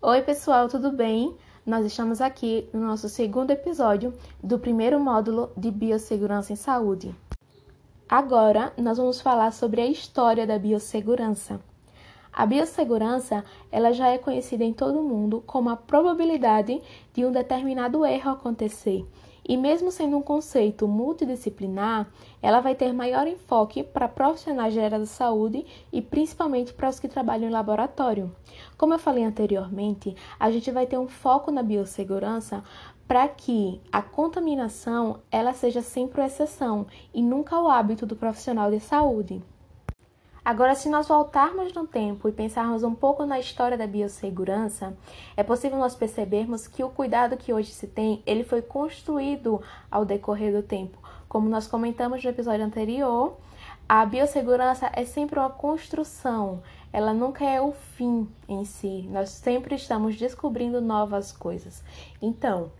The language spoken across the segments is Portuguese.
Oi, pessoal, tudo bem? Nós estamos aqui no nosso segundo episódio do primeiro módulo de Biossegurança em Saúde. Agora, nós vamos falar sobre a história da biossegurança. A biossegurança, ela já é conhecida em todo o mundo como a probabilidade de um determinado erro acontecer e mesmo sendo um conceito multidisciplinar, ela vai ter maior enfoque para profissionais de área da saúde e principalmente para os que trabalham em laboratório. Como eu falei anteriormente, a gente vai ter um foco na biossegurança para que a contaminação ela seja sempre exceção e nunca o hábito do profissional de saúde. Agora, se nós voltarmos no tempo e pensarmos um pouco na história da biossegurança, é possível nós percebermos que o cuidado que hoje se tem, ele foi construído ao decorrer do tempo. Como nós comentamos no episódio anterior, a biossegurança é sempre uma construção, ela nunca é o fim em si. Nós sempre estamos descobrindo novas coisas. Então,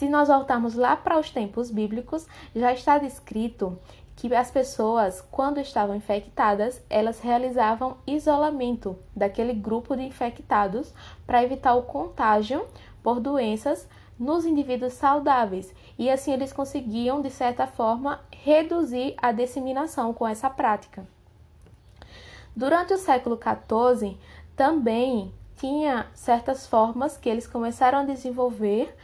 se nós voltarmos lá para os tempos bíblicos, já está descrito que as pessoas, quando estavam infectadas, elas realizavam isolamento daquele grupo de infectados para evitar o contágio por doenças nos indivíduos saudáveis. E assim eles conseguiam, de certa forma, reduzir a disseminação com essa prática. Durante o século XIV, também tinha certas formas que eles começaram a desenvolver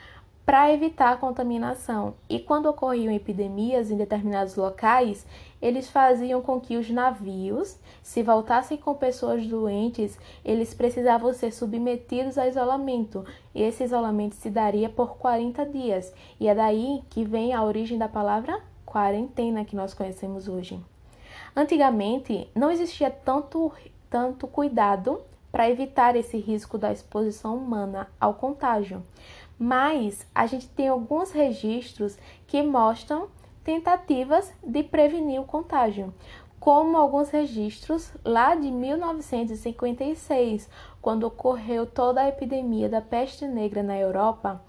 para evitar a contaminação. E quando ocorriam epidemias em determinados locais, eles faziam com que os navios, se voltassem com pessoas doentes, eles precisavam ser submetidos a isolamento. E esse isolamento se daria por 40 dias. E é daí que vem a origem da palavra quarentena que nós conhecemos hoje. Antigamente, não existia tanto, tanto cuidado para evitar esse risco da exposição humana ao contágio mas a gente tem alguns registros que mostram tentativas de prevenir o contágio, como alguns registros lá de 1956, quando ocorreu toda a epidemia da peste negra na Europa,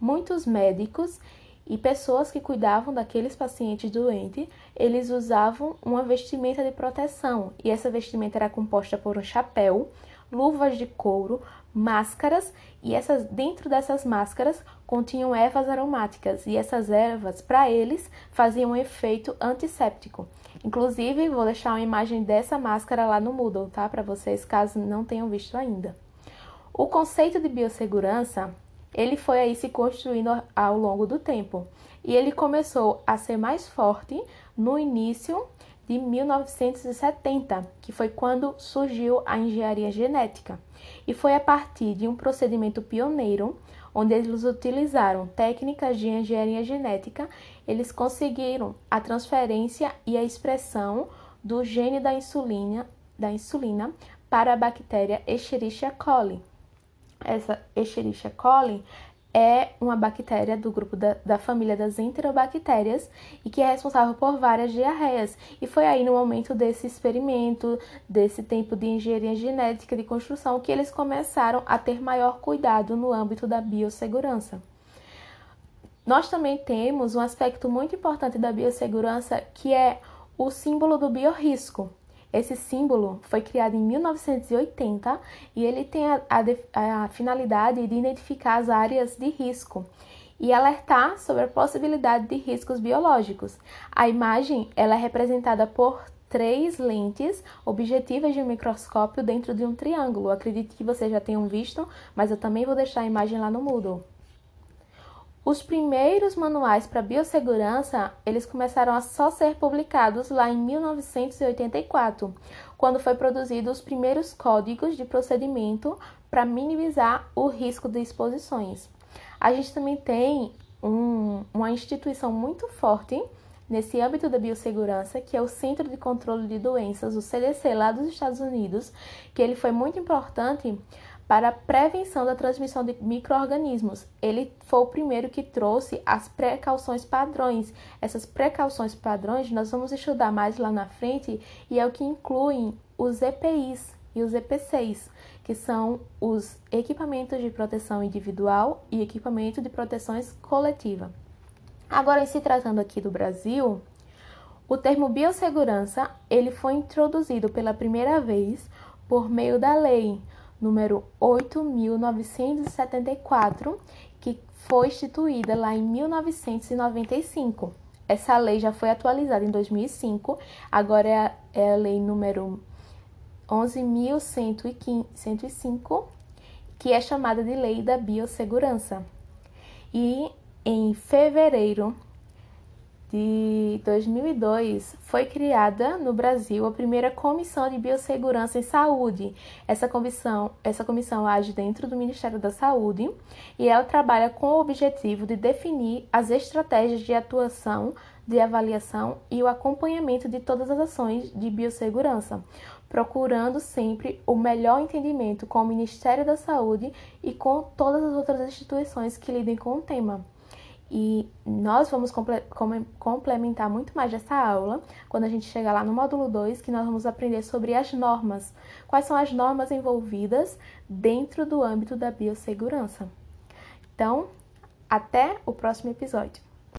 muitos médicos e pessoas que cuidavam daqueles pacientes doentes, eles usavam uma vestimenta de proteção, e essa vestimenta era composta por um chapéu, luvas de couro, máscaras e essas dentro dessas máscaras continham ervas aromáticas e essas ervas para eles faziam um efeito antisséptico. Inclusive, vou deixar uma imagem dessa máscara lá no Moodle, tá? Para vocês caso não tenham visto ainda. O conceito de biossegurança, ele foi aí se construindo ao longo do tempo e ele começou a ser mais forte no início de 1970, que foi quando surgiu a engenharia genética. E foi a partir de um procedimento pioneiro, onde eles utilizaram técnicas de engenharia genética, eles conseguiram a transferência e a expressão do gene da insulina, da insulina para a bactéria Escherichia coli. Essa Escherichia coli é uma bactéria do grupo da, da, família das enterobactérias e que é responsável por várias diarreias. E foi aí no momento desse experimento, desse tempo de engenharia genética de construção, que eles começaram a ter maior cuidado no âmbito da biossegurança. Nós também temos um aspecto muito importante da biossegurança que é o símbolo do biorrisco. Esse símbolo foi criado em 1980 e ele tem a, a, a, finalidade de identificar as áreas de risco e alertar sobre a possibilidade de riscos biológicos. A imagem ela é representada por três lentes objetivas de um microscópio dentro de um triângulo. acredito que vocês já tenham visto, mas eu também vou deixar a imagem lá no Moodle. Os primeiros manuais para biossegurança, eles começaram a só ser publicados lá em 1984, quando foi produzido os primeiros códigos de procedimento para minimizar o risco de exposições. A gente também tem um, uma instituição muito forte nesse âmbito da biossegurança, que é o Centro de Controle de Doenças, o CDC lá dos Estados Unidos, que ele foi muito importante para a prevenção da transmissão de microorganismos. Ele foi o primeiro que trouxe as precauções padrões. Essas precauções padrões nós vamos estudar mais lá na frente e é o que incluem os EPIs e os EPCs, que são os equipamentos de proteção individual e equipamento de proteções coletiva. Agora, em se tratando aqui do Brasil, o termo biossegurança ele foi introduzido pela primeira vez por meio da lei número 8.974, que foi instituída lá em 1995. Essa lei já foi atualizada em 2005, agora é, é a lei número 11.105, que é chamada de Lei da Biossegurança. E em fevereiro de 2002, foi criada no Brasil a primeira Comissão de Biossegurança em Saúde. Essa comissão, essa comissão age dentro do Ministério da Saúde e ela trabalha com o objetivo de definir as estratégias de atuação, de avaliação e o acompanhamento de todas as ações de biossegurança, procurando sempre o melhor entendimento com o Ministério da Saúde e com todas as outras instituições que lidem com o tema. E nós vamos comple complementar muito mais dessa aula quando a gente chegar lá no módulo 2, que nós vamos aprender sobre as normas. Quais são as normas envolvidas dentro do âmbito da biossegurança. Então, até o próximo episódio.